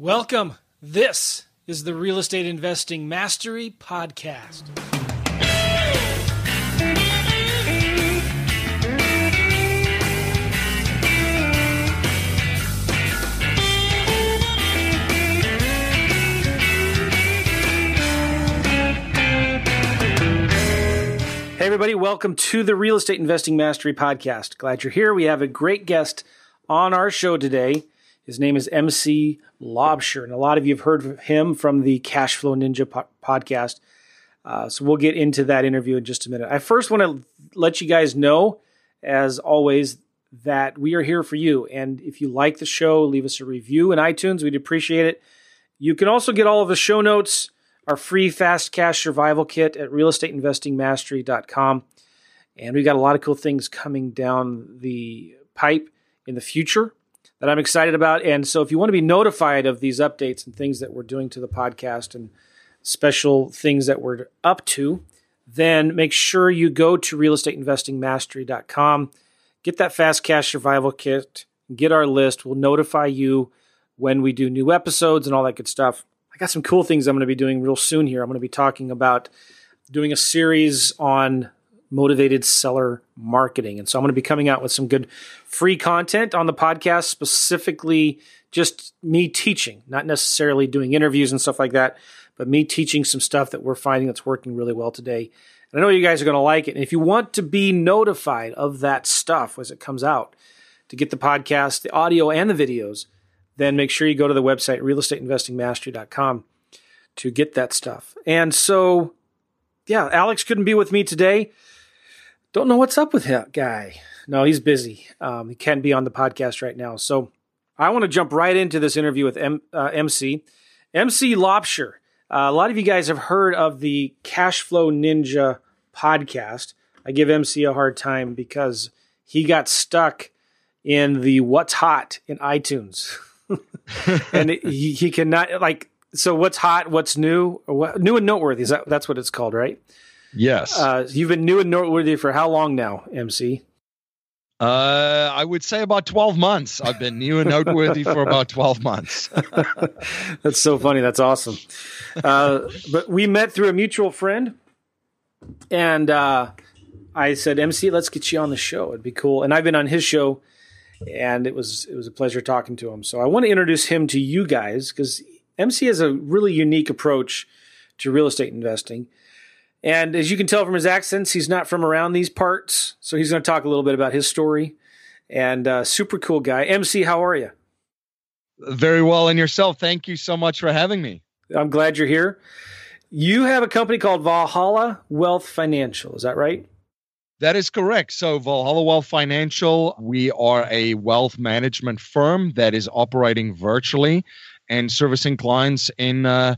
Welcome. This is the Real Estate Investing Mastery Podcast. Hey, everybody, welcome to the Real Estate Investing Mastery Podcast. Glad you're here. We have a great guest on our show today. His name is MC Laubscher, and a lot of you have heard of him from the Cashflow Ninja po- podcast. Uh, so we'll get into that interview in just a minute. I first want to let you guys know, as always, that we are here for you. And if you like the show, leave us a review in iTunes. We'd appreciate it. You can also get all of the show notes our free fast cash survival kit at realestateinvestingmastery.com. And we've got a lot of cool things coming down the pipe in the future that I'm excited about. And so if you want to be notified of these updates and things that we're doing to the podcast and special things that we're up to, then make sure you go to realestateinvestingmastery.com, get that fast cash survival kit, get our list. We'll notify you when we do new episodes and all that good stuff I got some cool things I'm going to be doing real soon here. I'm going to be talking about doing a series on motivated seller marketing. And so I'm going to be coming out with some good free content on the podcast, specifically just me teaching, not necessarily doing interviews and stuff like that, but me teaching some stuff that we're finding that's working really well today. And I know you guys are going to like it. And if you want to be notified of that stuff as it comes out, to get the podcast, the audio, and the videos, then make sure you go to the website, realestateinvestingmastery.com, to get that stuff. And so, yeah, Alex couldn't be with me today. Don't know what's up with that guy. No, he's busy. Um, he can't be on the podcast right now. So I want to jump right into this interview with M- uh, MC. MC Laubscher. Uh, a lot of you guys have heard of the Cashflow Ninja podcast. I give MC a hard time because he got stuck in the what's hot in iTunes. and he, he cannot like so what's hot what's new what, new and noteworthy is that that's what it's called right yes uh, you've been new and noteworthy for how long now mc uh, I would say about 12 months. I've been new and noteworthy for about 12 months. That's so funny. That's awesome. Uh, but we met through a mutual friend, and uh, I said, MC, let's get you on the show. It'd be cool. And I've been on his show and it was it was a pleasure talking to him. So I want to introduce him to you guys because MC has a really unique approach to real estate investing. And as you can tell from his accents, he's not from around these parts. So he's going to talk a little bit about his story. And uh, super cool guy. MC, how are you? Very well. And yourself? Thank you so much for having me. I'm glad you're here. You have a company called Valhalla Wealth Financial. Is that right? That is correct. So, Valhalla Wealth Financial, we are a wealth management firm that is operating virtually and servicing clients in, uh,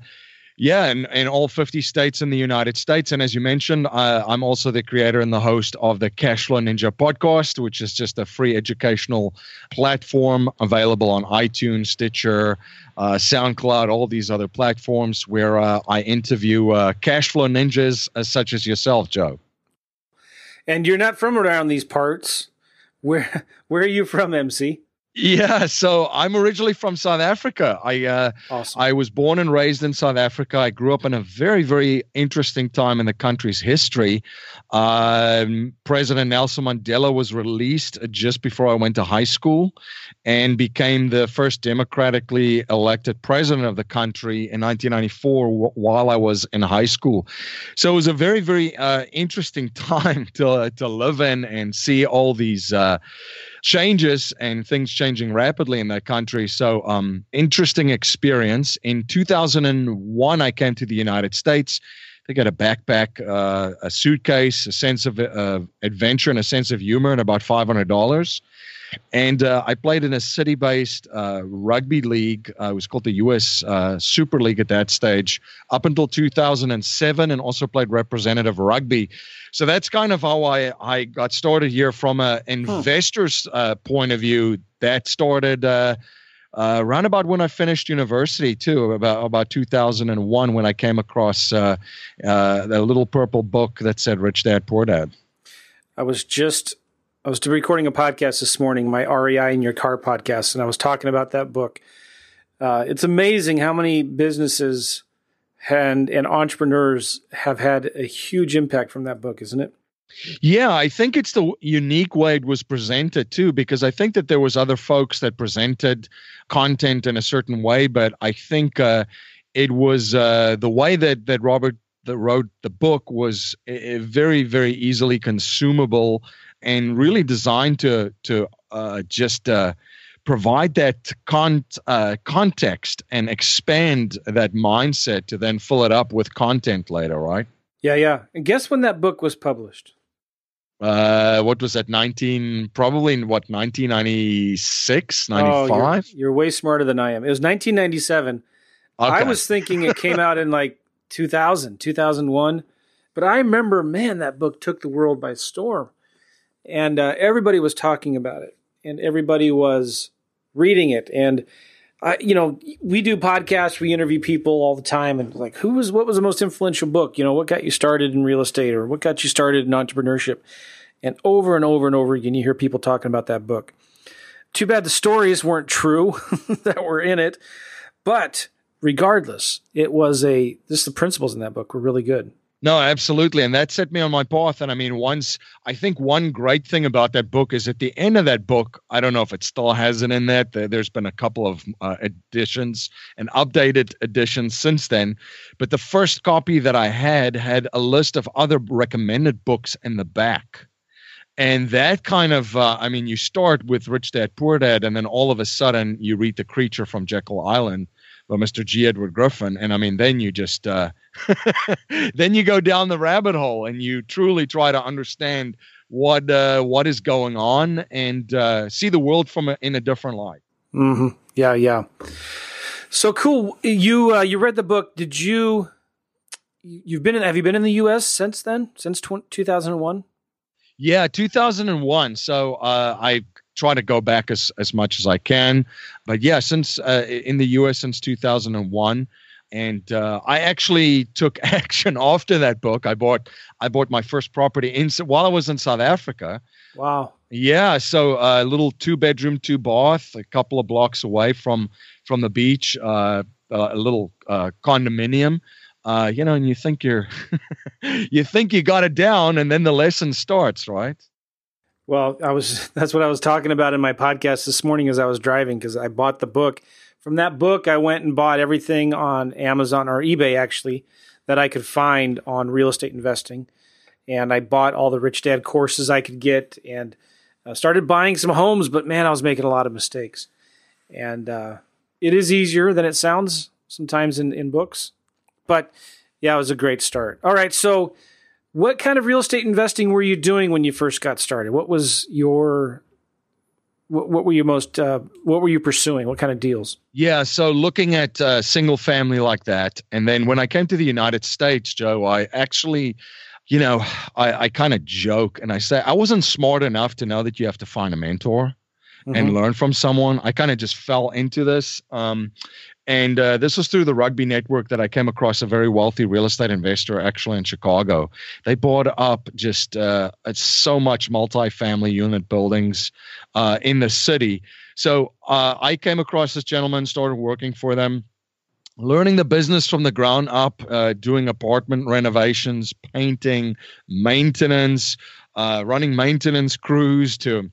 yeah, in, in all 50 states in the United States. And as you mentioned, uh, I'm also the creator and the host of the Cashflow Ninja podcast, which is just a free educational platform available on iTunes, Stitcher, uh, SoundCloud, all these other platforms where uh, I interview uh, cashflow ninjas uh, such as yourself, Joe. And you're not from around these parts. Where where are you from, MC? Yeah, so I'm originally from South Africa. I uh, awesome. I was born and raised in South Africa. I grew up in a very very interesting time in the country's history. Um, President Nelson Mandela was released just before I went to high school, and became the first democratically elected president of the country in 1994 w- while I was in high school. So it was a very very uh, interesting time to to live in and see all these. Uh, changes and things changing rapidly in that country. So, um, interesting experience. In 2001, I came to the United States. They got a backpack, uh, a suitcase, a sense of uh, adventure, and a sense of humor, and about five hundred dollars. And uh, I played in a city based uh, rugby league. Uh, it was called the US uh, Super League at that stage up until 2007 and also played representative rugby. So that's kind of how I, I got started here from an investor's uh, point of view. That started. Uh, around about when I finished university too, about about 2001, when I came across uh, uh, the little purple book that said "Rich Dad Poor Dad." I was just I was recording a podcast this morning, my REI in Your Car podcast, and I was talking about that book Uh, it's amazing how many businesses and and entrepreneurs have had a huge impact from that book, isn't it? Yeah, I think it's the unique way it was presented too, because I think that there was other folks that presented content in a certain way, but I think uh, it was uh, the way that that Robert that wrote the book was a very very easily consumable and really designed to to uh, just uh, provide that con- uh, context and expand that mindset to then fill it up with content later, right? Yeah, yeah. And guess when that book was published? Uh, what was that? 19, probably in what, 1996, 95? Oh, you're, you're, way smarter than I am. It was 1997. Okay. I was thinking it came out in like 2000, 2001. But I remember, man, that book took the world by storm. And uh, everybody was talking about it. And everybody was reading it. And I, you know, we do podcasts, we interview people all the time, and like, who was what was the most influential book? You know, what got you started in real estate, or what got you started in entrepreneurship? And over and over and over again, you hear people talking about that book. Too bad the stories weren't true that were in it, but regardless, it was a. Just the principles in that book were really good. No, absolutely. And that set me on my path. And I mean, once I think one great thing about that book is at the end of that book, I don't know if it still has it in that. There's been a couple of uh, editions and updated editions since then. But the first copy that I had had a list of other recommended books in the back. And that kind of, uh, I mean, you start with Rich Dad Poor Dad, and then all of a sudden you read The Creature from Jekyll Island by Mr. G. Edward Griffin. And I mean, then you just, uh, then you go down the rabbit hole and you truly try to understand what uh, what is going on and uh, see the world from a, in a different light. Mm-hmm. Yeah, yeah. So cool. You uh, you read the book. Did you? You've been in. Have you been in the U.S. since then? Since two thousand and one? Yeah, two thousand and one. So uh, I try to go back as as much as I can. But yeah, since uh, in the U.S. since 2001, and uh, I actually took action after that book. I bought I bought my first property in while I was in South Africa. Wow. Yeah, so a uh, little two bedroom, two bath, a couple of blocks away from from the beach, uh, uh a little uh, condominium. Uh, you know, and you think you're you think you got it down, and then the lesson starts, right? Well, I was that's what I was talking about in my podcast this morning as I was driving because I bought the book. From that book, I went and bought everything on Amazon or eBay actually that I could find on real estate investing, and I bought all the Rich Dad courses I could get and uh, started buying some homes. But man, I was making a lot of mistakes, and uh, it is easier than it sounds sometimes in in books. But yeah, it was a great start. All right, so what kind of real estate investing were you doing when you first got started? What was your what, what were you most uh, what were you pursuing? What kind of deals? Yeah, so looking at uh, single family like that, and then when I came to the United States, Joe, I actually, you know, I, I kind of joke and I say I wasn't smart enough to know that you have to find a mentor. Mm-hmm. and learn from someone. I kind of just fell into this. Um, and uh, this was through the rugby network that I came across a very wealthy real estate investor actually in Chicago. They bought up just uh, so much multi-family unit buildings uh, in the city. So uh, I came across this gentleman, started working for them, learning the business from the ground up, uh, doing apartment renovations, painting, maintenance, uh, running maintenance crews to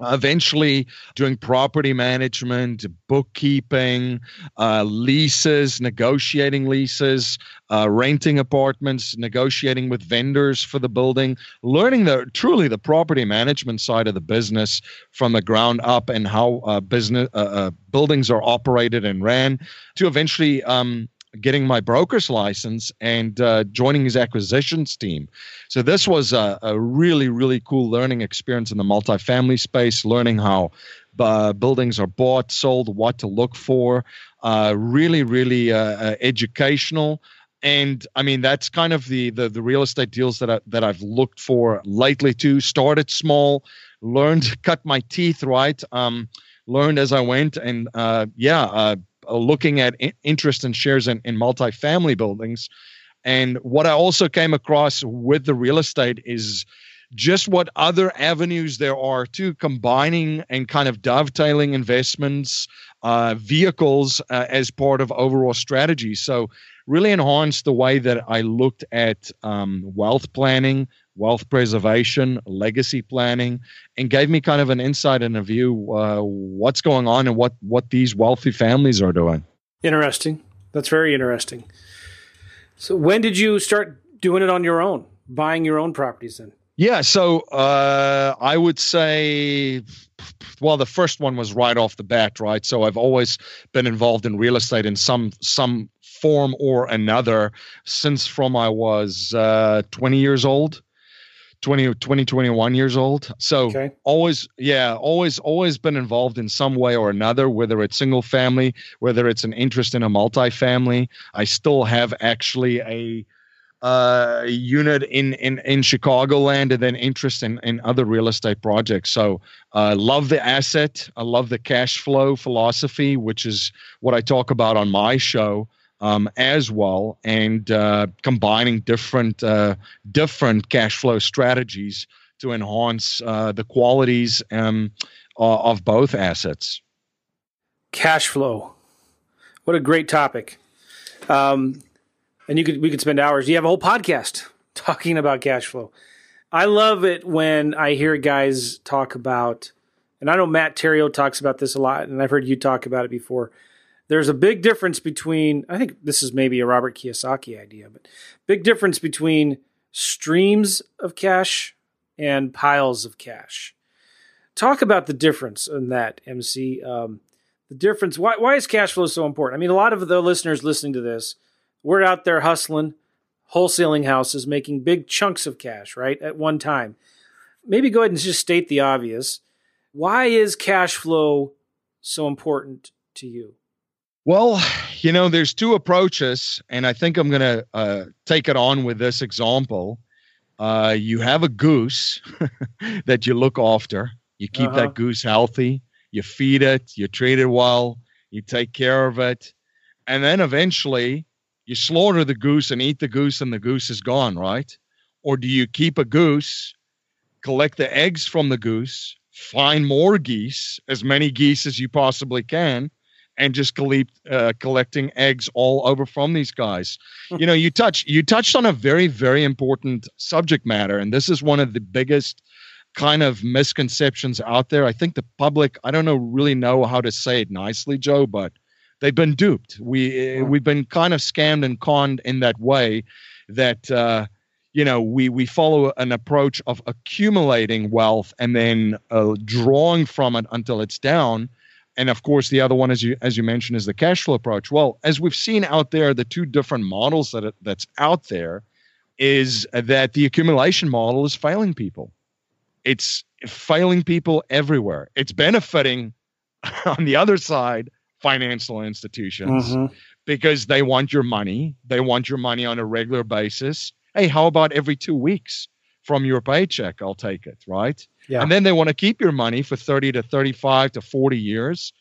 eventually doing property management, bookkeeping, uh, leases, negotiating leases, uh, renting apartments, negotiating with vendors for the building, learning the truly the property management side of the business from the ground up and how uh, business uh, uh, buildings are operated and ran, to eventually um, getting my broker's license and uh, joining his acquisitions team. So this was a, a, really, really cool learning experience in the multifamily space, learning how uh, buildings are bought, sold, what to look for. Uh, really, really uh, uh, educational. And I mean that's kind of the, the the real estate deals that I, that I've looked for lately too. Started small, learned cut my teeth right. Um, learned as I went, and uh, yeah, uh, looking at interest and shares in, in multifamily buildings. And what I also came across with the real estate is just what other avenues there are to combining and kind of dovetailing investments, uh, vehicles uh, as part of overall strategy. So, really enhanced the way that I looked at um, wealth planning, wealth preservation, legacy planning, and gave me kind of an insight and a view uh, what's going on and what what these wealthy families are doing. Interesting. That's very interesting. So, when did you start doing it on your own, buying your own properties? Then. Yeah, so uh, I would say, well, the first one was right off the bat, right? So I've always been involved in real estate in some some form or another since from I was uh, 20 years old. 20, 20 21 years old so okay. always yeah always always been involved in some way or another whether it's single family whether it's an interest in a multifamily i still have actually a uh, unit in in in Chicagoland, and then interest in in other real estate projects. So, uh, love the asset. I love the cash flow philosophy, which is what I talk about on my show um, as well, and uh, combining different uh, different cash flow strategies to enhance uh, the qualities um, of both assets. Cash flow. What a great topic. Um, and you could we could spend hours. You have a whole podcast talking about cash flow. I love it when I hear guys talk about, and I know Matt Theriault talks about this a lot, and I've heard you talk about it before. There's a big difference between, I think this is maybe a Robert Kiyosaki idea, but big difference between streams of cash and piles of cash. Talk about the difference in that, MC. Um, the difference. Why, why is cash flow so important? I mean, a lot of the listeners listening to this we're out there hustling, wholesaling houses, making big chunks of cash, right, at one time. Maybe go ahead and just state the obvious. Why is cash flow so important to you? Well, you know, there's two approaches, and I think I'm going to uh, take it on with this example. Uh, you have a goose that you look after, you keep uh-huh. that goose healthy, you feed it, you treat it well, you take care of it, and then eventually you slaughter the goose and eat the goose and the goose is gone, right? Or do you keep a goose, collect the eggs from the goose, find more geese, as many geese as you possibly can, and just collect, uh, collecting eggs all over from these guys. You know, you touch you touched on a very very important subject matter, and this is one of the biggest kind of misconceptions out there. I think the public, I don't know really know how to say it nicely, Joe, but they've been duped. We we've been kind of scammed and conned in that way that uh, you know we we follow an approach of accumulating wealth and then uh, drawing from it until it's down. And of course, the other one, as you as you mentioned, is the cash flow approach. Well, as we've seen out there, the two different models that that's out there is that the accumulation model is failing people. It's failing people everywhere. It's benefiting on the other side financial institutions mm-hmm. because they want your money. They want your money on a regular basis. Hey, how about every two weeks from your paycheck? I'll take it, right? Yeah. And then they want to keep your money for 30 to 35 to 40 years.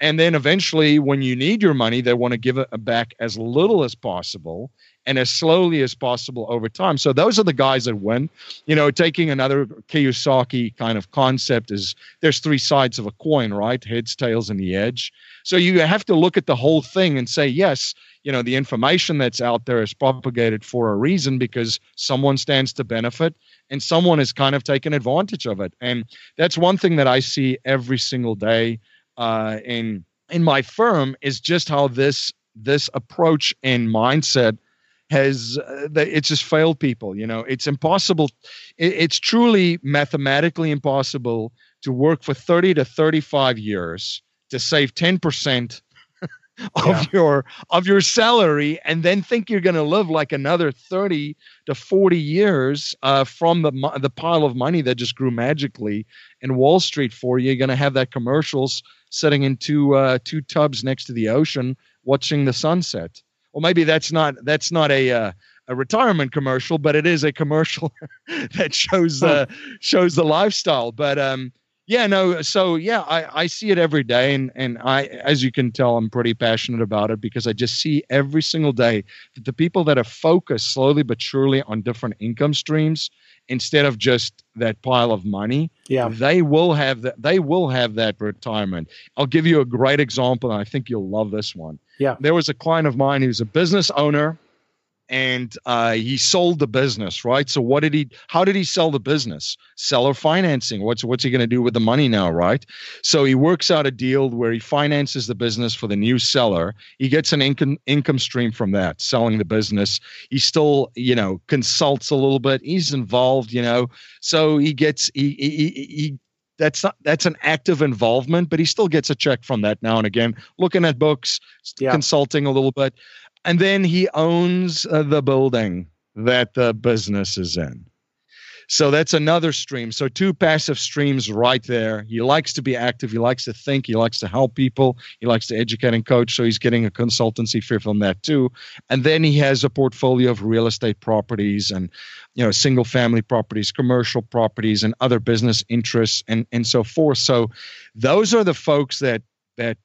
And then eventually, when you need your money, they want to give it back as little as possible and as slowly as possible over time. So those are the guys that win. You know, taking another Kiyosaki kind of concept is there's three sides of a coin, right? Heads, tails, and the edge. So you have to look at the whole thing and say, yes, you know, the information that's out there is propagated for a reason because someone stands to benefit and someone has kind of taken advantage of it. And that's one thing that I see every single day uh, in in my firm is just how this this approach and mindset has uh, it's just failed people you know it's impossible it, it's truly mathematically impossible to work for 30 to 35 years to save 10% of yeah. your of your salary and then think you're going to live like another 30 to 40 years uh, from the the pile of money that just grew magically in Wall Street for you. You're going to have that commercials sitting in two uh, two tubs next to the ocean watching the sunset well, maybe that's not that's not a uh, a retirement commercial, but it is a commercial that shows uh, shows the lifestyle. But um, Yeah, no. So yeah, I, I see it every day, and and I, as you can tell, I'm pretty passionate about it because I just see every single day that the people that are focused slowly but surely on different income streams instead of just that pile of money, yeah, they will have that. They will have that retirement. I'll give you a great example, and I think you'll love this one. Yeah, there was a client of mine who's a business owner and uh, he sold the business, right? So what did he? How did he sell the business? Seller financing. What's what's he going to do with the money now, right? So he works out a deal where he finances the business for the new seller. He gets an income income stream from that, selling the business. He still, you know, consults a little bit. He's involved, you know. So he gets he he, he that's not that's an active involvement, but he still gets a check from that now and again, looking at books, yeah. consulting a little bit and then he owns uh, the building that the business is in. So that's another stream. So two passive streams right there. He likes to be active. He likes to think. He likes to help people. He likes to educate and coach. So he's getting a consultancy fee from that too. And then he has a portfolio of real estate properties and you know single family properties, commercial properties, and other business interests and and so forth. So those are the folks that that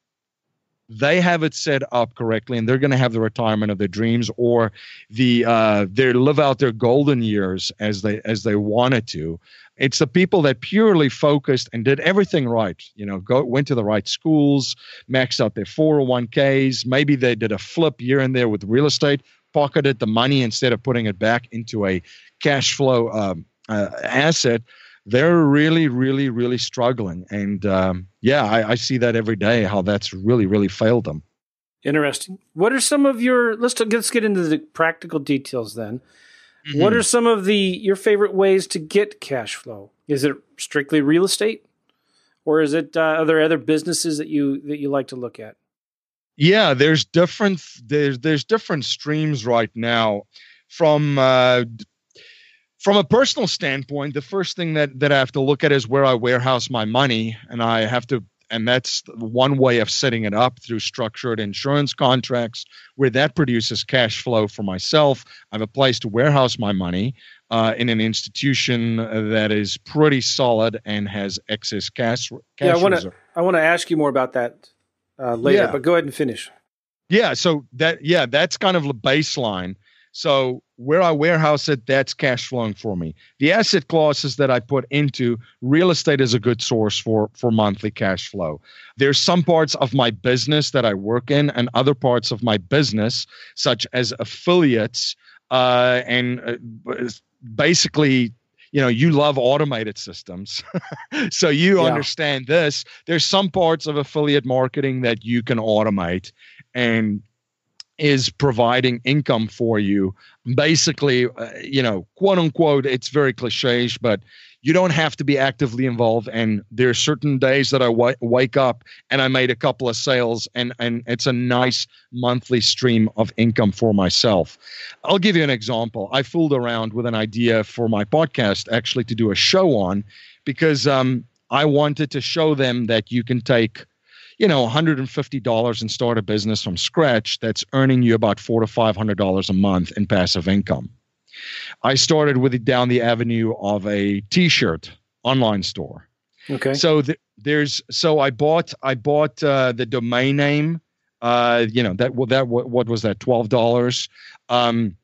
they have it set up correctly and they're going to have the retirement of their dreams or the uh, they live out their golden years as they as they wanted to. It's the people that purely focused and did everything right you know go went to the right schools maxed out their 401ks maybe they did a flip year in there with real estate pocketed the money instead of putting it back into a cash flow um, uh, asset they're really, really, really struggling. And um, yeah, I, I see that every day how that's really, really failed them. Interesting. What are some of your let's let's get into the practical details then. Mm-hmm. What are some of the your favorite ways to get cash flow? Is it strictly real estate, or is it uh, are there other businesses that you that you like to look at? Yeah, there's different there's there's different streams right now from uh, from a personal standpoint, the first thing that that I have to look at is where I warehouse my money, and I have to, and that's one way of setting it up through structured insurance contracts, where that produces cash flow for myself. I have a place to warehouse my money uh, in an institution that is pretty solid and has excess cash. cash yeah, I want to I want to ask you more about that uh, later, yeah. but go ahead and finish. Yeah, so that yeah, that's kind of the baseline. So where I warehouse it, that's cash flowing for me. The asset classes that I put into real estate is a good source for for monthly cash flow. There's some parts of my business that I work in, and other parts of my business, such as affiliates, uh, and uh, basically you know you love automated systems so you yeah. understand this there's some parts of affiliate marketing that you can automate and is providing income for you. Basically, uh, you know, quote unquote, it's very cliche, but you don't have to be actively involved. And there are certain days that I w- wake up and I made a couple of sales, and and it's a nice monthly stream of income for myself. I'll give you an example. I fooled around with an idea for my podcast, actually, to do a show on, because um, I wanted to show them that you can take you know, $150 and start a business from scratch that's earning you about four to $500 a month in passive income. I started with it down the avenue of a t-shirt online store. Okay. So th- there's so I bought I bought uh, the domain name. Uh, you know that that what, what was that twelve dollars. Um,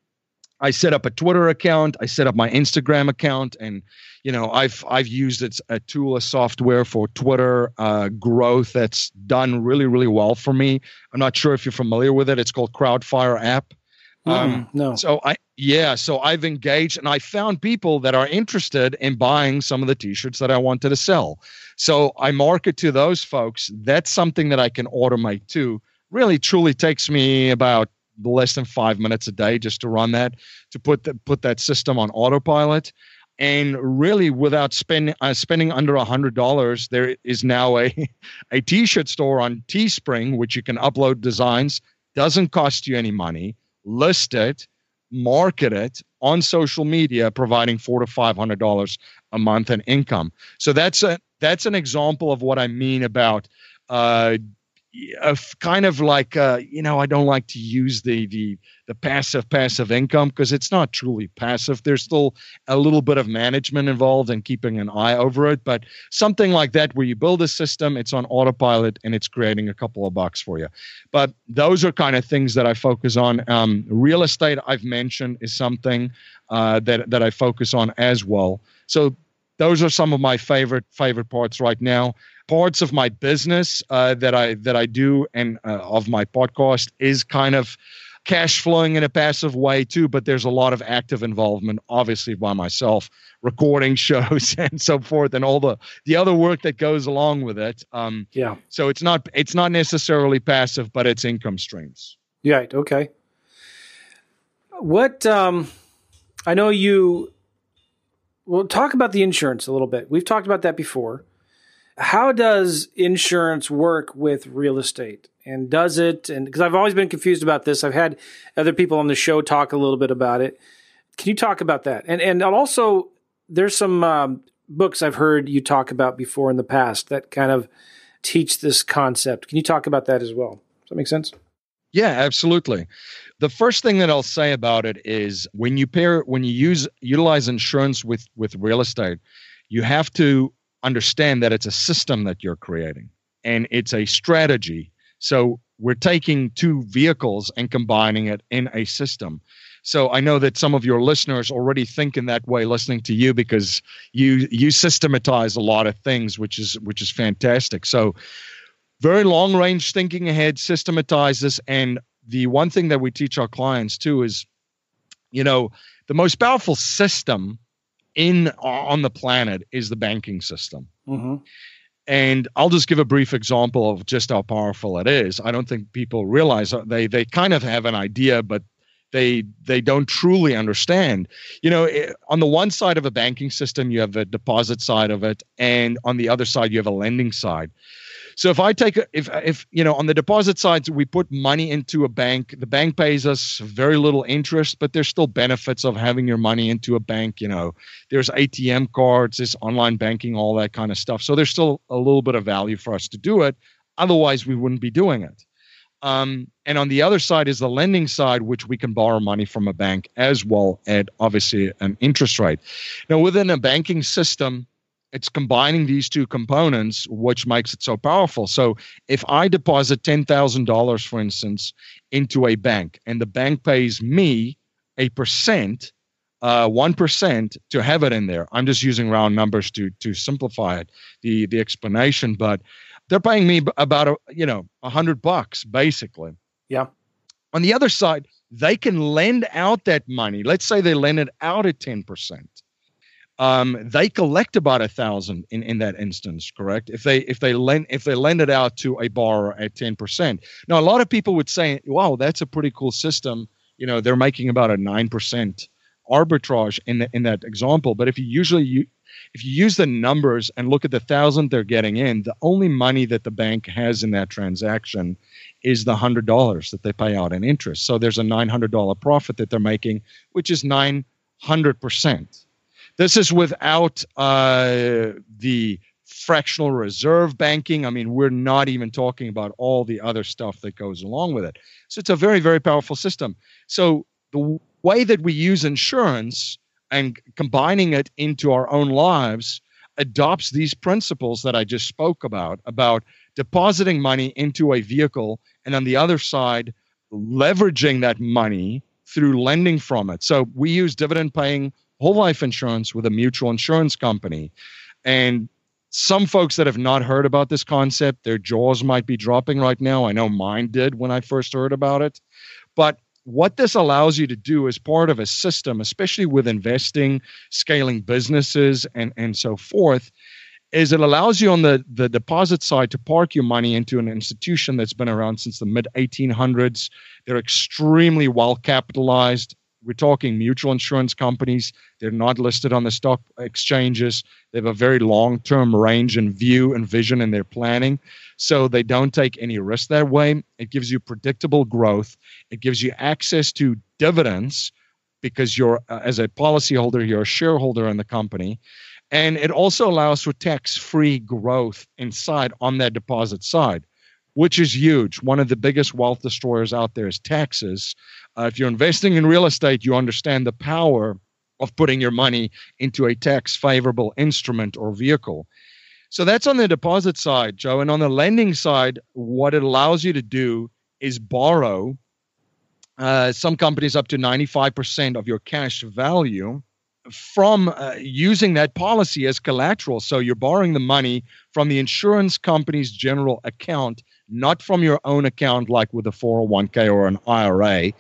I set up a Twitter account. I set up my Instagram account, and you know I've I've used it's a tool, a software for Twitter uh, growth that's done really really well for me. I'm not sure if you're familiar with it. It's called Crowdfire app. Mm, um, no. So I yeah, so I've engaged and I found people that are interested in buying some of the T-shirts that I wanted to sell. So I market to those folks. That's something that I can automate too. Really, truly takes me about less than five minutes a day just to run that to put put that system on autopilot. And really without spending uh, spending under a hundred dollars there is now a a t-shirt store on teespring which you can upload designs doesn't cost you any money list it market it on social media providing four to five hundred dollars a month in income. So that's a that's an example of what i mean about uh, kind of like uh, you know I don't like to use the the the passive passive income because it's not truly passive. There's still a little bit of management involved and keeping an eye over it, but something like that where you build a system, it's on autopilot and it's creating a couple of bucks for you. But those are kind of things that I focus on. Um, real estate I've mentioned is something uh, that that I focus on as well. So those are some of my favorite favorite parts right now parts of my business uh, that I that I do and uh, of my podcast is kind of cash flowing in a passive way too. But there's a lot of active involvement, obviously by myself, recording shows and so forth, and all the the other work that goes along with it. Um, yeah. So it's not it's not necessarily passive, but it's income streams. Right. Okay. What um, I know you. We'll talk about the insurance a little bit. We've talked about that before. How does insurance work with real estate? And does it? And because I've always been confused about this, I've had other people on the show talk a little bit about it. Can you talk about that? And and also, there's some um, books I've heard you talk about before in the past that kind of teach this concept. Can you talk about that as well? Does that make sense? Yeah, absolutely. The first thing that I'll say about it is when you pair when you use utilize insurance with with real estate, you have to understand that it's a system that you're creating and it's a strategy. So we're taking two vehicles and combining it in a system. So I know that some of your listeners already think in that way listening to you because you you systematize a lot of things which is which is fantastic. So very long range thinking ahead systematizes and the one thing that we teach our clients too is you know the most powerful system in on the planet is the banking system. Mm-hmm. And I'll just give a brief example of just how powerful it is. I don't think people realize they they kind of have an idea, but they they don't truly understand. You know, it, on the one side of a banking system, you have a deposit side of it, and on the other side, you have a lending side. So if I take if if you know on the deposit side we put money into a bank, the bank pays us very little interest, but there's still benefits of having your money into a bank. You know, there's ATM cards, there's online banking, all that kind of stuff. So there's still a little bit of value for us to do it. Otherwise, we wouldn't be doing it. Um, and on the other side is the lending side, which we can borrow money from a bank as well at obviously an interest rate. Now, within a banking system, it's combining these two components which makes it so powerful. So if i deposit $10000 for instance into a bank and the bank pays me a percent uh, 1% to have it in there i'm just using round numbers to to simplify it the the explanation but they're paying me about a you know a hundred bucks basically. Yeah. On the other side they can lend out that money. Let's say they lend it out at 10% um, they collect about a thousand in, in that instance, correct? If they if they lend if they lend it out to a borrower at ten percent. Now, a lot of people would say, "Wow, that's a pretty cool system." You know, they're making about a nine percent arbitrage in the, in that example. But if you usually you if you use the numbers and look at the thousand they're getting in, the only money that the bank has in that transaction is the hundred dollars that they pay out in interest. So there's a nine hundred dollar profit that they're making, which is nine hundred percent this is without uh, the fractional reserve banking. I mean, we're not even talking about all the other stuff that goes along with it. So it's a very, very powerful system. So the way that we use insurance and combining it into our own lives adopts these principles that I just spoke about about depositing money into a vehicle and on the other side leveraging that money through lending from it. So we use dividend paying whole life insurance with a mutual insurance company. And some folks that have not heard about this concept, their jaws might be dropping right now. I know mine did when I first heard about it. But what this allows you to do as part of a system, especially with investing, scaling businesses, and, and so forth, is it allows you on the, the deposit side to park your money into an institution that's been around since the mid 1800s. They're extremely well capitalized we're talking mutual insurance companies. They're not listed on the stock exchanges. They have a very long term range and view and vision in their planning. So they don't take any risk that way. It gives you predictable growth. It gives you access to dividends because you're, uh, as a policyholder, you're a shareholder in the company. And it also allows for tax free growth inside on that deposit side. which is huge. One of the biggest wealth destroyers out there is taxes. Uh, if you're investing in real estate, you understand the power of putting your money into a tax favorable instrument or vehicle. So that's on the deposit side, Joe. And on the lending side, what it allows you to do is borrow uh, some companies up to 95% of your cash value from uh, using that policy as collateral. So you're borrowing the money from the insurance company's general account, not from your own account, like with a 401k or an IRA.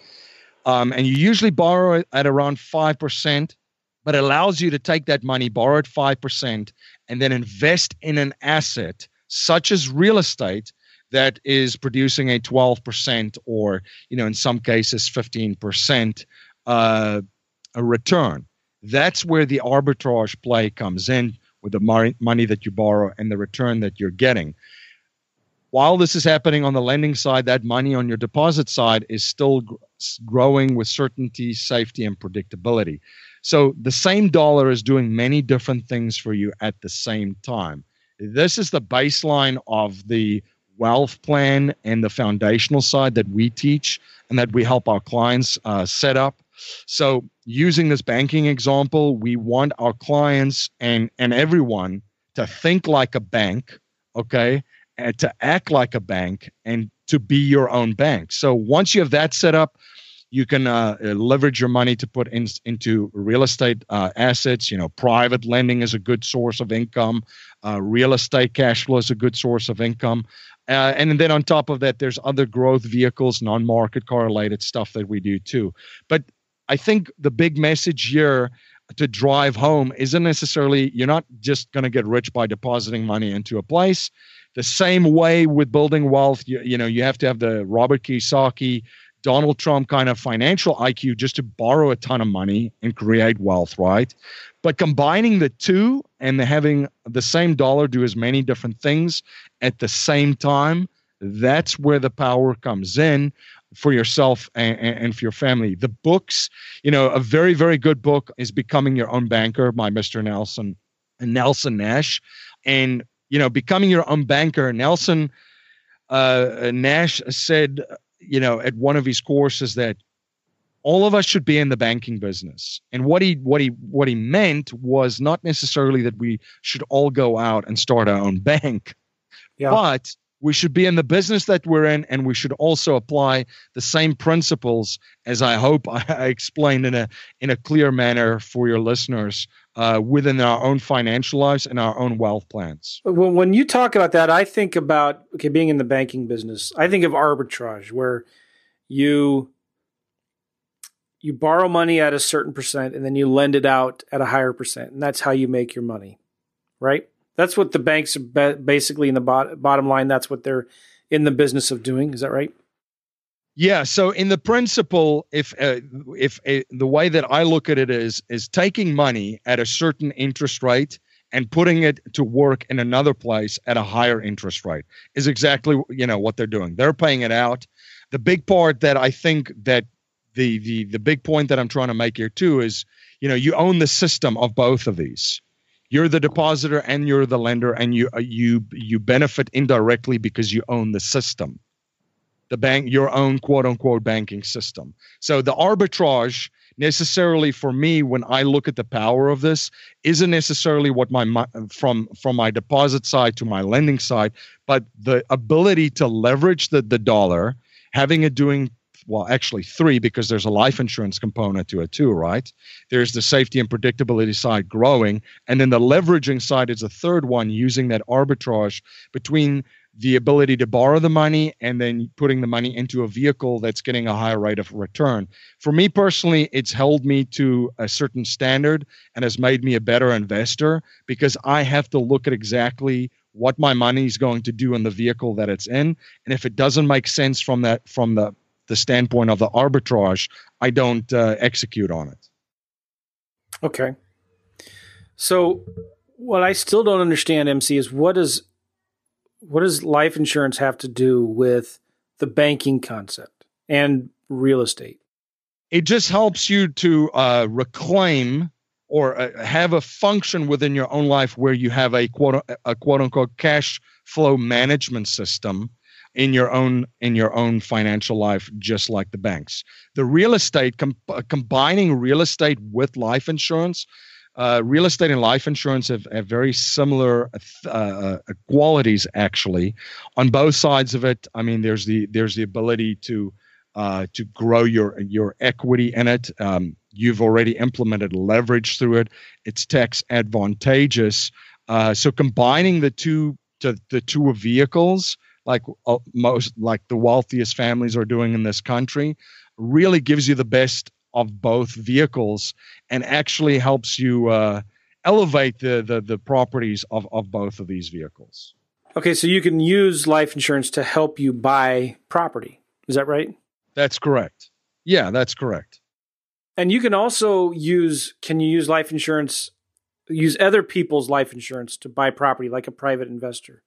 Um, and you usually borrow it at around 5%, but it allows you to take that money, borrow at 5%, and then invest in an asset such as real estate that is producing a 12% or, you know, in some cases 15% uh, a return. That's where the arbitrage play comes in with the money that you borrow and the return that you're getting. While this is happening on the lending side, that money on your deposit side is still growing with certainty, safety, and predictability. So the same dollar is doing many different things for you at the same time. This is the baseline of the wealth plan and the foundational side that we teach and that we help our clients uh, set up. So, using this banking example, we want our clients and and everyone to think like a bank, okay, to act like a bank and to be your own bank. So once you have that set up, you can uh, leverage your money to put in, into real estate uh, assets. You know, private lending is a good source of income. Uh, real estate cash flow is a good source of income. Uh, and then on top of that, there's other growth vehicles, non-market correlated stuff that we do too. But I think the big message here to drive home isn't necessarily you're not just going to get rich by depositing money into a place. The same way with building wealth, you, you know, you have to have the Robert Kiyosaki, Donald Trump kind of financial IQ just to borrow a ton of money and create wealth, right? But combining the two and the having the same dollar do as many different things at the same time, that's where the power comes in for yourself and, and, for your family. The books, you know, a very, very good book is Becoming Your Own Banker by Mr. Nelson Nelson Nash. And, you know, becoming your own banker, Nelson uh, Nash said, you know, at one of his courses that all of us should be in the banking business. And what he what he what he meant was not necessarily that we should all go out and start our own bank. Yeah. But we should be in the business that we're in and we should also apply the same principles as i hope i explained in a in a clear manner for your listeners uh, within our own financial lives and our own wealth plans when you talk about that i think about okay being in the banking business i think of arbitrage where you you borrow money at a certain percent and then you lend it out at a higher percent and that's how you make your money right that's what the banks are basically in the bottom line. That's what they're in the business of doing. Is that right? Yeah. So in the principle, if uh, if uh, the way that I look at it is is taking money at a certain interest rate and putting it to work in another place at a higher interest rate is exactly you know what they're doing. They're paying it out. The big part that I think that the the the big point that I'm trying to make here too is you know you own the system of both of these you're the depositor and you're the lender and you uh, you you benefit indirectly because you own the system the bank your own quote unquote banking system so the arbitrage necessarily for me when i look at the power of this isn't necessarily what my from from my deposit side to my lending side but the ability to leverage the the dollar having it doing well, actually three because there's a life insurance component to it too, right? There's the safety and predictability side growing, and then the leveraging side is a third one, using that arbitrage between the ability to borrow the money and then putting the money into a vehicle that's getting a higher rate of return. For me personally, it's held me to a certain standard and has made me a better investor because I have to look at exactly what my money is going to do in the vehicle that it's in and if it doesn't make sense from that from the the standpoint of the arbitrage, I don't uh, execute on it. Okay. So what I still don't understand, MC, is what does what does life insurance have to do with the banking concept and real estate? It just helps you to uh, reclaim or uh, have a function within your own life where you have a quote a quote unquote cash flow management system in your own in your own financial life just like the banks the real estate com- uh, combining real estate with life insurance uh, real estate and life insurance have, have very similar uh, uh, qualities actually. On both sides of it i mean there's the there's the ability to uh, to grow your your equity in it. Um, you've already implemented leverage through it. It's tax advantageous. Uh, so combining the two to the two vehicles like uh, most like the wealthiest families are doing in this country really gives you the best of both vehicles and actually helps you uh, elevate the, the the properties of of both of these vehicles. Okay, so you can use life insurance to help you buy property. Is that right? That's correct. Yeah, that's correct. And you can also use can you use life insurance use other people's life insurance to buy property like a private investor?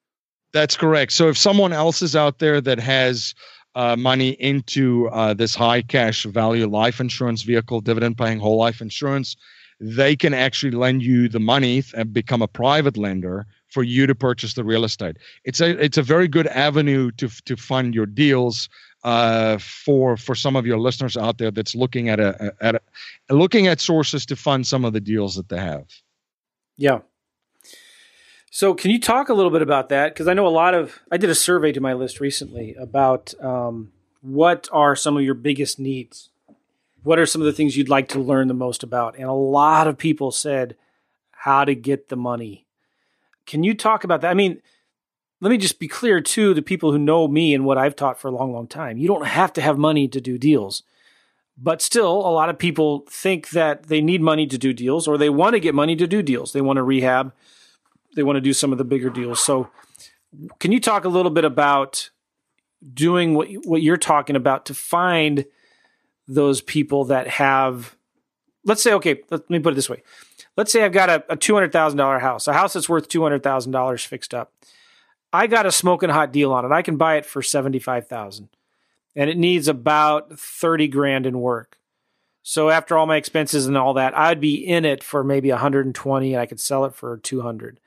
That's correct. So if someone else is out there that has uh, money into uh, this high cash value life insurance vehicle, dividend paying whole life insurance, they can actually lend you the money and become a private lender for you to purchase the real estate. It's a it's a very good avenue to to fund your deals uh, for for some of your listeners out there that's looking at a at a, looking at sources to fund some of the deals that they have. Yeah, so, can you talk a little bit about that? Because I know a lot of, I did a survey to my list recently about um, what are some of your biggest needs? What are some of the things you'd like to learn the most about? And a lot of people said how to get the money. Can you talk about that? I mean, let me just be clear too to people who know me and what I've taught for a long, long time. You don't have to have money to do deals. But still, a lot of people think that they need money to do deals or they want to get money to do deals. They want to rehab they want to do some of the bigger deals. So, can you talk a little bit about doing what what you're talking about to find those people that have let's say okay let me put it this way. Let's say i've got a, a $200000 house a house that's worth $200000 fixed up. I got a smoking hot deal on it. I can buy it for 75000 and it needs about 30 grand in work. So after all my expenses and all that i'd be in it for maybe 120 and i could sell it for 200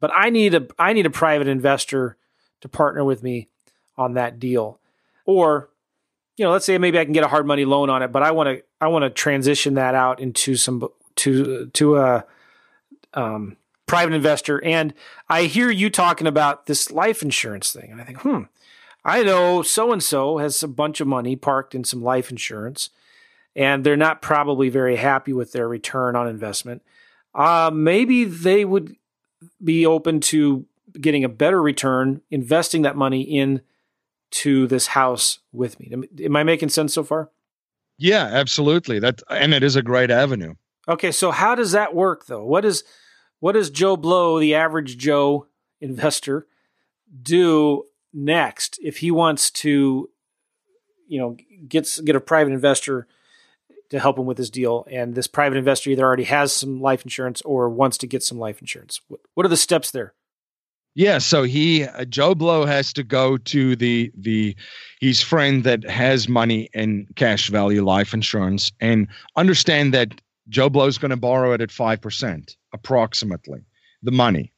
but I need a I need a private investor to partner with me on that deal. Or, you know, let's say maybe I can get a hard money loan on it, but I want to I want to transition that out into some to to a um, private investor. And I hear you talking about this life insurance thing, and I think, hmm, I know so and so has a bunch of money parked in some life insurance, and they're not probably very happy with their return on investment. Uh, maybe they would be open to getting a better return, investing that money in to this house with me. Am I making sense so far? Yeah, absolutely. That and it is a great avenue. Okay, so how does that work though? What is what does Joe Blow, the average Joe investor, do next if he wants to, you know, gets get a private investor to help him with his deal. And this private investor either already has some life insurance or wants to get some life insurance. What are the steps there? Yeah, so he uh, Joe Blow has to go to the the his friend that has money in cash value life insurance and understand that Joe Blow's going to borrow it at five percent approximately the money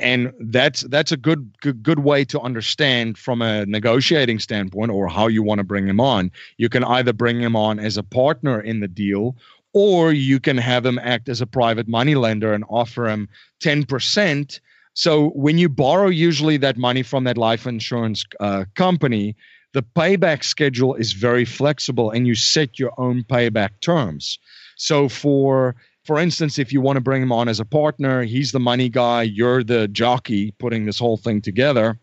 and that's that's a good, good good way to understand from a negotiating standpoint or how you want to bring him on. You can either bring him on as a partner in the deal or you can have him act as a private money lender and offer him 10% so when you borrow usually that money from that life insurance uh, company the payback schedule is very flexible and you set your own payback terms. So for for instance, if you want to bring him on as a partner, he's the money guy, you're the jockey putting this whole thing together.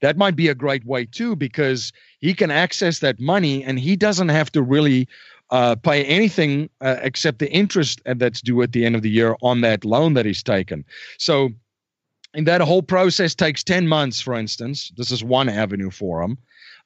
That might be a great way too, because he can access that money and he doesn't have to really uh, pay anything uh, except the interest that's due at the end of the year on that loan that he's taken. So, and that whole process takes 10 months, for instance. This is one avenue for him.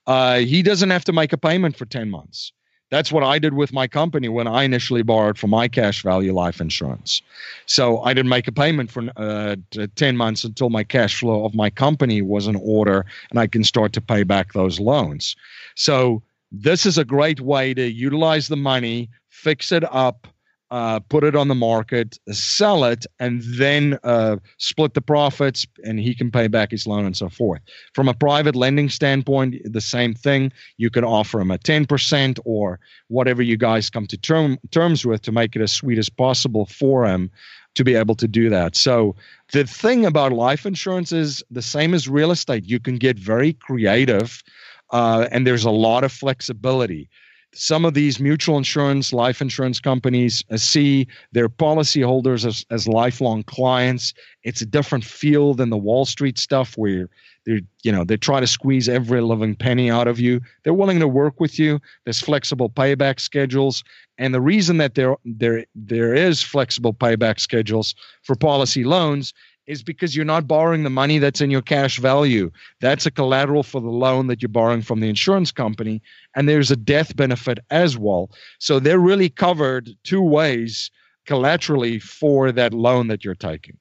Uh, he doesn't have to make a payment for 10 months. That's what I did with my company when I initially borrowed for my cash value life insurance. So I didn't make a payment for uh, 10 months until my cash flow of my company was in order and I can start to pay back those loans. So this is a great way to utilize the money, fix it up, uh, put it on the market, sell it, and then uh, split the profits, and he can pay back his loan and so forth. From a private lending standpoint, the same thing. You can offer him a 10% or whatever you guys come to term, terms with to make it as sweet as possible for him to be able to do that. So the thing about life insurance is the same as real estate. You can get very creative, uh, and there's a lot of flexibility some of these mutual insurance, life insurance companies uh, see their policyholders as, as lifelong clients. It's a different feel than the Wall Street stuff where they're, you know they try to squeeze every living penny out of you. They're willing to work with you. There's flexible payback schedules, and the reason that there there there is flexible payback schedules for policy loans is because you're not borrowing the money that's in your cash value. That's a collateral for the loan that you're borrowing from the insurance company. And there's a death benefit as well. So they're really covered two ways collaterally for that loan that you're taking.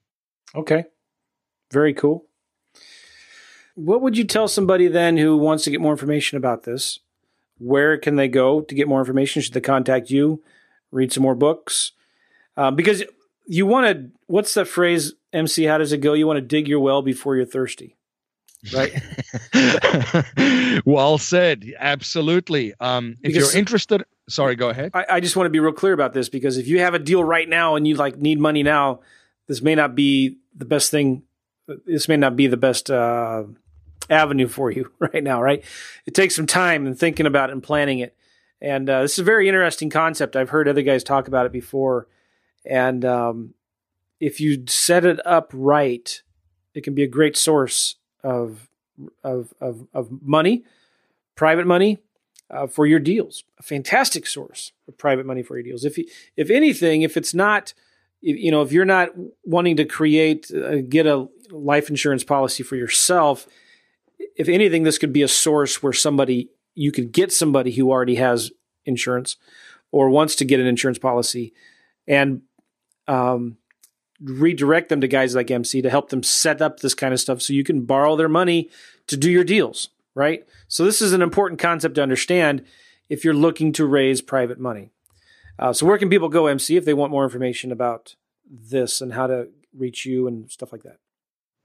Okay. Very cool. What would you tell somebody then who wants to get more information about this? Where can they go to get more information? Should they contact you? Read some more books? Uh, because you want to, what's that phrase? MC, how does it go? You want to dig your well before you're thirsty, right? well said. Absolutely. Um, if because, you're interested, sorry, go ahead. I, I, just want to be real clear about this because if you have a deal right now and you like need money now, this may not be the best thing. This may not be the best uh, avenue for you right now, right? It takes some time and thinking about it and planning it. And uh, this is a very interesting concept. I've heard other guys talk about it before, and um, if you set it up right, it can be a great source of of of, of money, private money uh, for your deals. A fantastic source of private money for your deals. If you, if anything, if it's not, you know, if you're not wanting to create uh, get a life insurance policy for yourself, if anything, this could be a source where somebody you could get somebody who already has insurance or wants to get an insurance policy and um, redirect them to guys like MC to help them set up this kind of stuff so you can borrow their money to do your deals, right? So this is an important concept to understand if you're looking to raise private money. Uh, so where can people go, MC, if they want more information about this and how to reach you and stuff like that?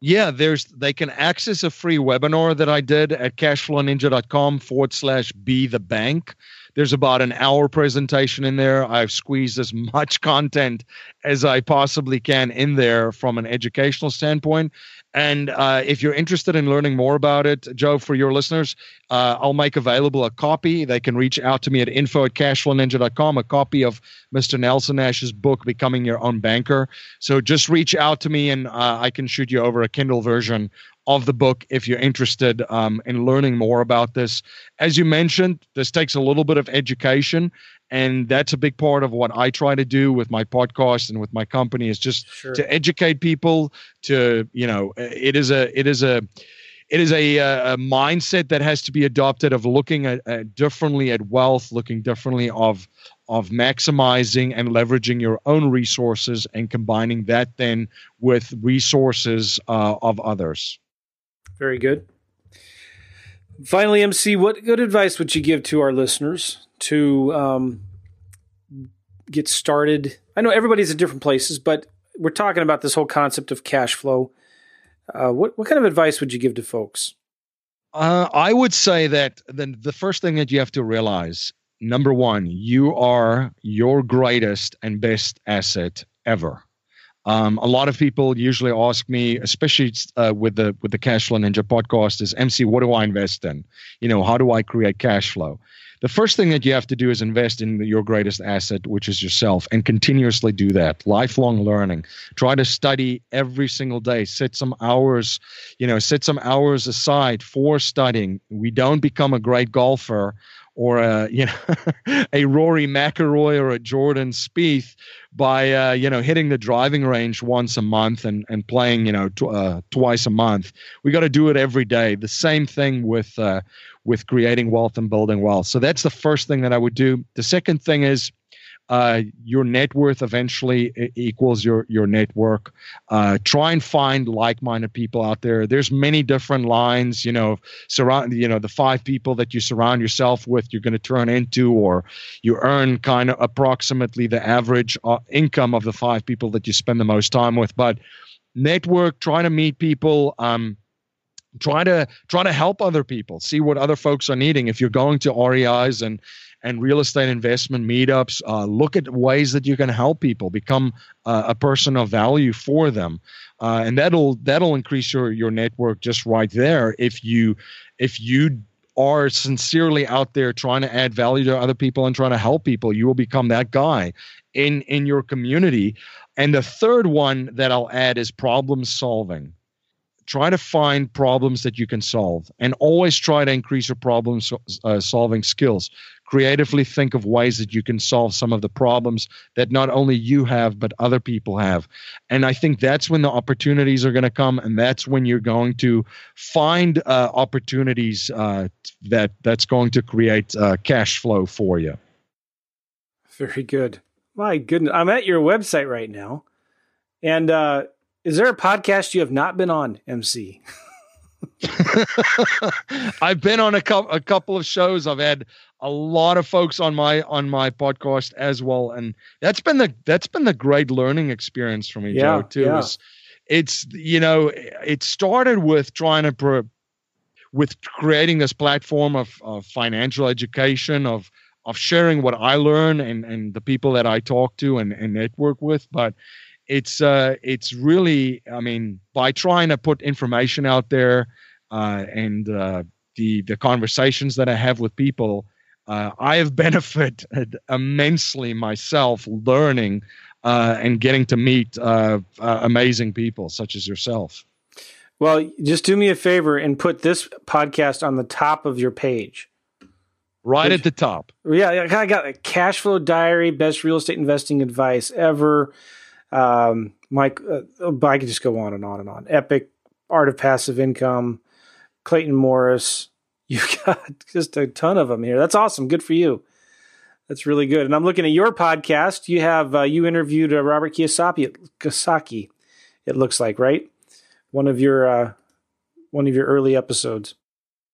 Yeah, there's they can access a free webinar that I did at cashflowninja.com forward slash be the bank. There's about an hour presentation in there. I've squeezed as much content as I possibly can in there from an educational standpoint. And uh, if you're interested in learning more about it, Joe, for your listeners, uh, I'll make available a copy. They can reach out to me at info at cashflowninja.com, a copy of Mr. Nelson Nash's book, Becoming Your Own Banker. So just reach out to me and uh, I can shoot you over a Kindle version of the book if you're interested um, in learning more about this. As you mentioned, this takes a little bit of education, and that's a big part of what I try to do with my podcast and with my company is just sure. to educate people. To you know, it is a it is a it is a, a mindset that has to be adopted of looking at, differently at wealth, looking differently of of maximizing and leveraging your own resources and combining that then with resources uh, of others. Very good. Finally, MC, what good advice would you give to our listeners to um, get started? I know everybody's in different places, but we're talking about this whole concept of cash flow. Uh, what what kind of advice would you give to folks? Uh, I would say that the the first thing that you have to realize, number one, you are your greatest and best asset ever. Um, a lot of people usually ask me, especially uh, with the with the Cash Flow Ninja podcast, is MC, what do I invest in? You know, how do I create cash flow? The first thing that you have to do is invest in your greatest asset, which is yourself, and continuously do that. Lifelong learning. Try to study every single day. Set some hours, you know, set some hours aside for studying. We don't become a great golfer or a you know a Rory McIlroy or a Jordan Spieth by uh, you know hitting the driving range once a month and and playing you know tw- uh, twice a month. We got to do it every day. The same thing with uh, with creating wealth and building wealth. So that's the first thing that I would do. The second thing is uh, your net worth eventually equals your your network. Uh, try and find like-minded people out there. There's many different lines. You know, surround. You know, the five people that you surround yourself with, you're going to turn into, or you earn kind of approximately the average uh, income of the five people that you spend the most time with. But network, try to meet people. Um, try to try to help other people see what other folks are needing if you're going to reis and and real estate investment meetups uh, look at ways that you can help people become uh, a person of value for them. Uh, and that'll that'll increase your your network just right there if you if you are sincerely out there trying to add value to other people and trying to help people you will become that guy in in your community. And the third one that i'll add is problem solving. Try to find problems that you can solve and always try to increase your problem uh, solving skills creatively think of ways that you can solve some of the problems that not only you have but other people have. And i think that's when the opportunities are going to come and that's when you're going to find uh, opportunities uh, that that's going to create uh, cash flow for you. Very good. My goodness i'm at your website right now. And uh, is there a podcast you have not been on, MC? I've been on a, co- a couple of shows. I've had a lot of folks on my on my podcast as well, and that's been the that's been the great learning experience for me, yeah, Joe. Too. Yeah. It's, it's you know it started with trying to pro- with creating this platform of, of financial education of of sharing what I learn and and the people that I talk to and, and network with, but it's uh, it's really, I mean, by trying to put information out there uh, and uh, the the conversations that I have with people, uh, I have benefited immensely myself learning uh, and getting to meet uh, amazing people such as yourself. Well, just do me a favor and put this podcast on the top of your page. Right Which, at the top. Yeah, I got a cash flow diary, best real estate investing advice ever. Um, Mike, uh, I could just go on and on and on. Epic, Art of Passive Income, Clayton Morris. You've got just a ton of them here. That's awesome. Good for you. That's really good. And I'm looking at your podcast. You have uh, you interviewed uh, Robert Kiyosaki. Kiyosaki, it looks like, right? One of your uh, one of your early episodes.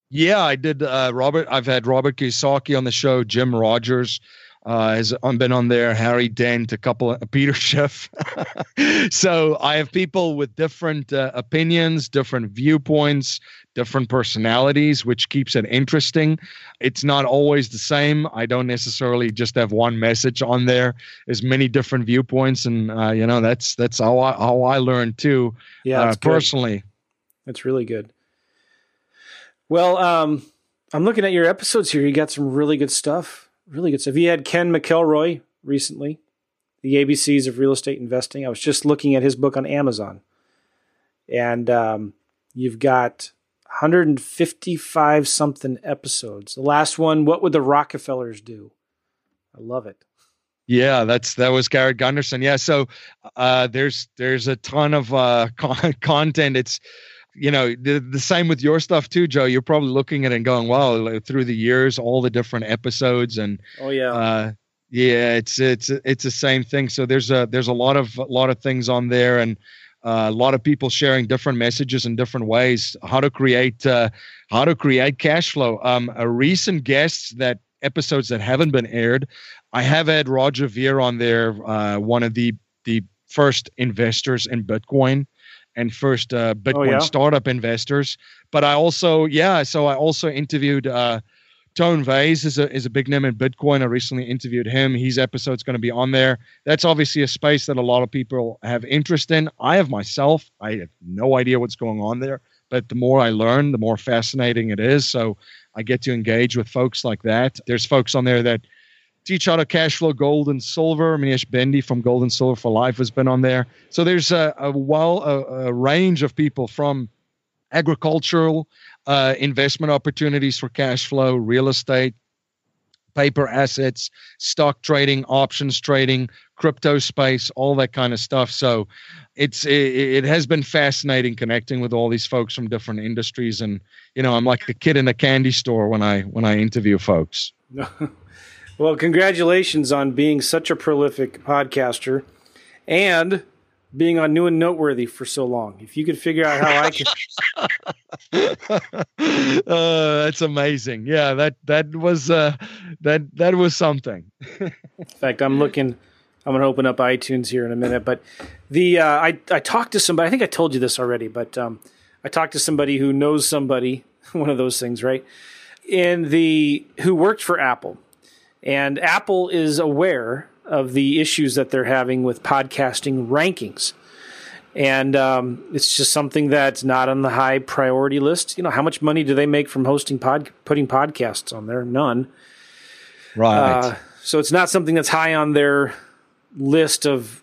Yeah, I did. Uh, Robert, I've had Robert Kiyosaki on the show. Jim Rogers uh, has been on there, Harry Dent, a couple of Peter Schiff. so I have people with different uh, opinions, different viewpoints, different personalities, which keeps it interesting. It's not always the same. I don't necessarily just have one message on there. There's many different viewpoints, and uh, you know that's that's how I how I learn too. Yeah, uh, personally. That's really good. Well, um, I'm looking at your episodes here. You got some really good stuff really good stuff. You had Ken McElroy recently, The ABCs of Real Estate Investing. I was just looking at his book on Amazon. And um, you've got 155 something episodes. The last one, What Would the Rockefellers Do? I love it. Yeah, that's that was Garrett Gunderson. Yeah, so uh, there's there's a ton of uh, con- content. It's you know the, the same with your stuff too joe. You're probably looking at it and going wow through the years all the different episodes and oh yeah. uh, yeah it's it's it's the same thing. So there's a there's a lot of a lot of things on there and uh, a lot of people sharing different messages in different ways how to create uh, how to create cash flow. Um, a recent guest that episodes that haven't been aired i have had roger ver on there uh, one of the the first investors in bitcoin and first uh, Bitcoin oh, yeah? startup investors. But I also, yeah, so I also interviewed uh, Tone Vays is a is a big name in Bitcoin. I recently interviewed him. His episode's going to be on there. That's obviously a space that a lot of people have interest in. I have myself. I have no idea what's going on there, but the more I learn, the more fascinating it is. So I get to engage with folks like that. There's folks on there that teach how to cash flow gold and silver. Manish Bendy from Gold and Silver for Life has been on there. So there's a, a well a, a range of people from agricultural uh, investment opportunities for cash flow, real estate, paper assets, stock trading, options trading, crypto space, all that kind of stuff. So it's it, it, has been fascinating connecting with all these folks from different industries and you know, I'm like a kid in a candy store when I when I interview folks. Well, congratulations on being such a prolific podcaster and being on new and noteworthy for so long. If you could figure out how I can, uh, that's amazing. Yeah, that that was uh, that that was something. in fact, I'm looking. I'm going to open up iTunes here in a minute, but the uh, I I talked to somebody. I think I told you this already, but um, I talked to somebody who knows somebody. One of those things, right? In the who worked for Apple, and Apple is aware of the issues that they're having with podcasting rankings. And um, it's just something that's not on the high priority list. You know, how much money do they make from hosting pod, putting podcasts on there? None. Right. Uh, so it's not something that's high on their list of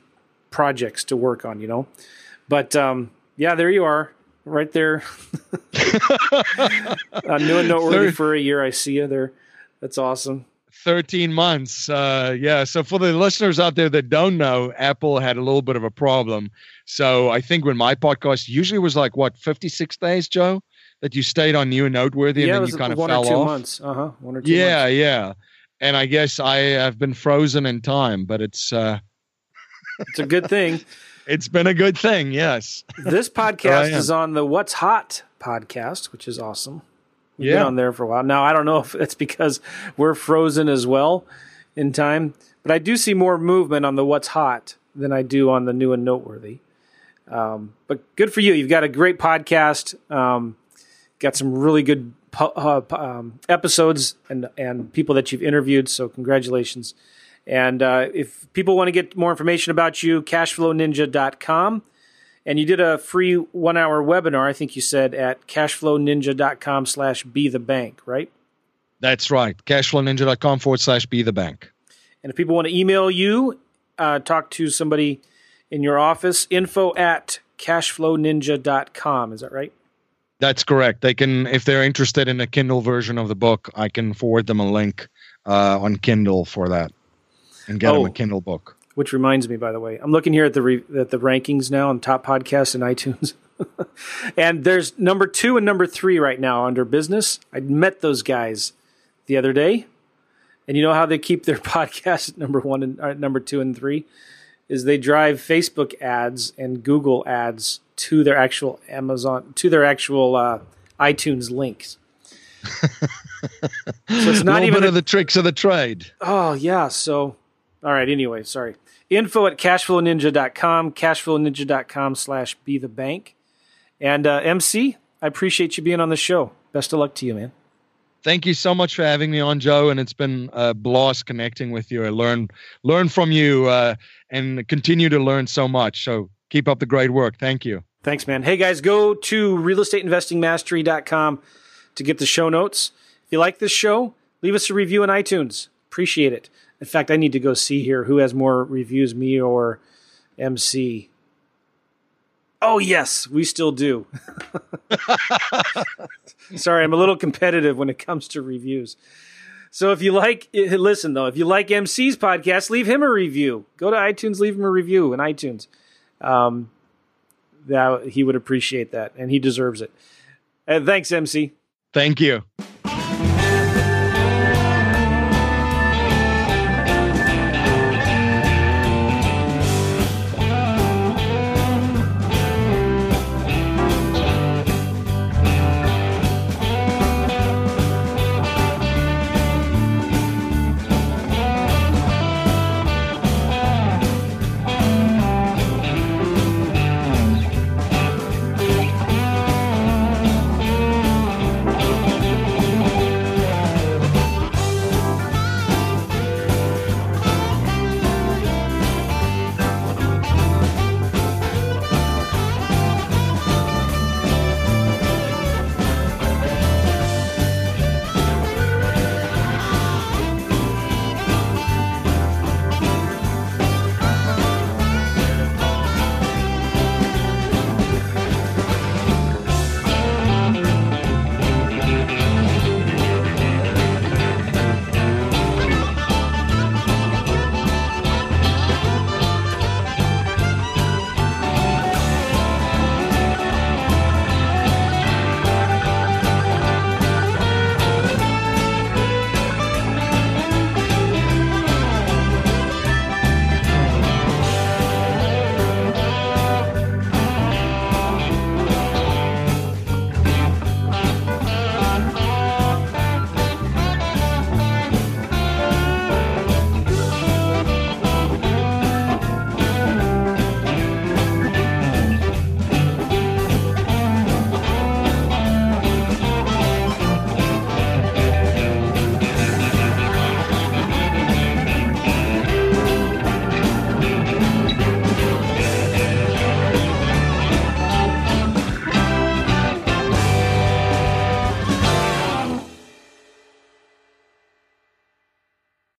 projects to work on. You know, but um, yeah, there you are, right there. uh, new and noteworthy for a year. I see you there. That's awesome. 13 months. Uh, yeah. So for the listeners out there that don't know, Apple had a little bit of a problem. So I think when my podcast usually was like what 56 days, Joe, that you stayed on new and noteworthy, yeah, and then you kind of one fell or two off. Months. Uh huh. One or two. Yeah, months. yeah. And I guess I have been frozen in time, but it's uh, it's a good thing. it's been a good thing. Yes. This podcast is on the What's Hot podcast, which is awesome. We've yeah. been on there for a while. Now, I don't know if it's because we're frozen as well in time, but I do see more movement on the What's Hot than I do on the New and Noteworthy. Um, but good for you. You've got a great podcast. Um, got some really good uh, um, episodes and and people that you've interviewed. So congratulations. And uh, if people want to get more information about you, cashflowninja.com. And you did a free one hour webinar, I think you said, at cashflowninja.com slash be the bank, right? That's right. Cashflowninja.com forward slash be the bank. And if people want to email you, uh, talk to somebody in your office, info at cashflowninja.com. Is that right? That's correct. They can, if they're interested in a Kindle version of the book, I can forward them a link uh, on Kindle for that and get oh. them a Kindle book. Which reminds me, by the way, I'm looking here at the re- at the rankings now on top podcasts in iTunes, and there's number two and number three right now under business. I met those guys the other day, and you know how they keep their podcast at number one and uh, number two and three is they drive Facebook ads and Google ads to their actual Amazon to their actual uh, iTunes links. so it's not even a, of the tricks of the trade. Oh yeah, so all right. Anyway, sorry info at cashflowninja.com, cashflowninja.com slash be the bank. And uh, MC, I appreciate you being on the show. Best of luck to you, man. Thank you so much for having me on, Joe. And it's been a blast connecting with you. I learn learn from you uh, and continue to learn so much. So keep up the great work. Thank you. Thanks, man. Hey, guys, go to realestateinvestingmastery.com to get the show notes. If you like this show, leave us a review on iTunes. Appreciate it. In fact, I need to go see here who has more reviews, me or MC. Oh yes, we still do. Sorry, I'm a little competitive when it comes to reviews. So if you like, eh, listen though, if you like MC's podcast, leave him a review. Go to iTunes, leave him a review in iTunes. Um, that he would appreciate that, and he deserves it. And thanks, MC. Thank you.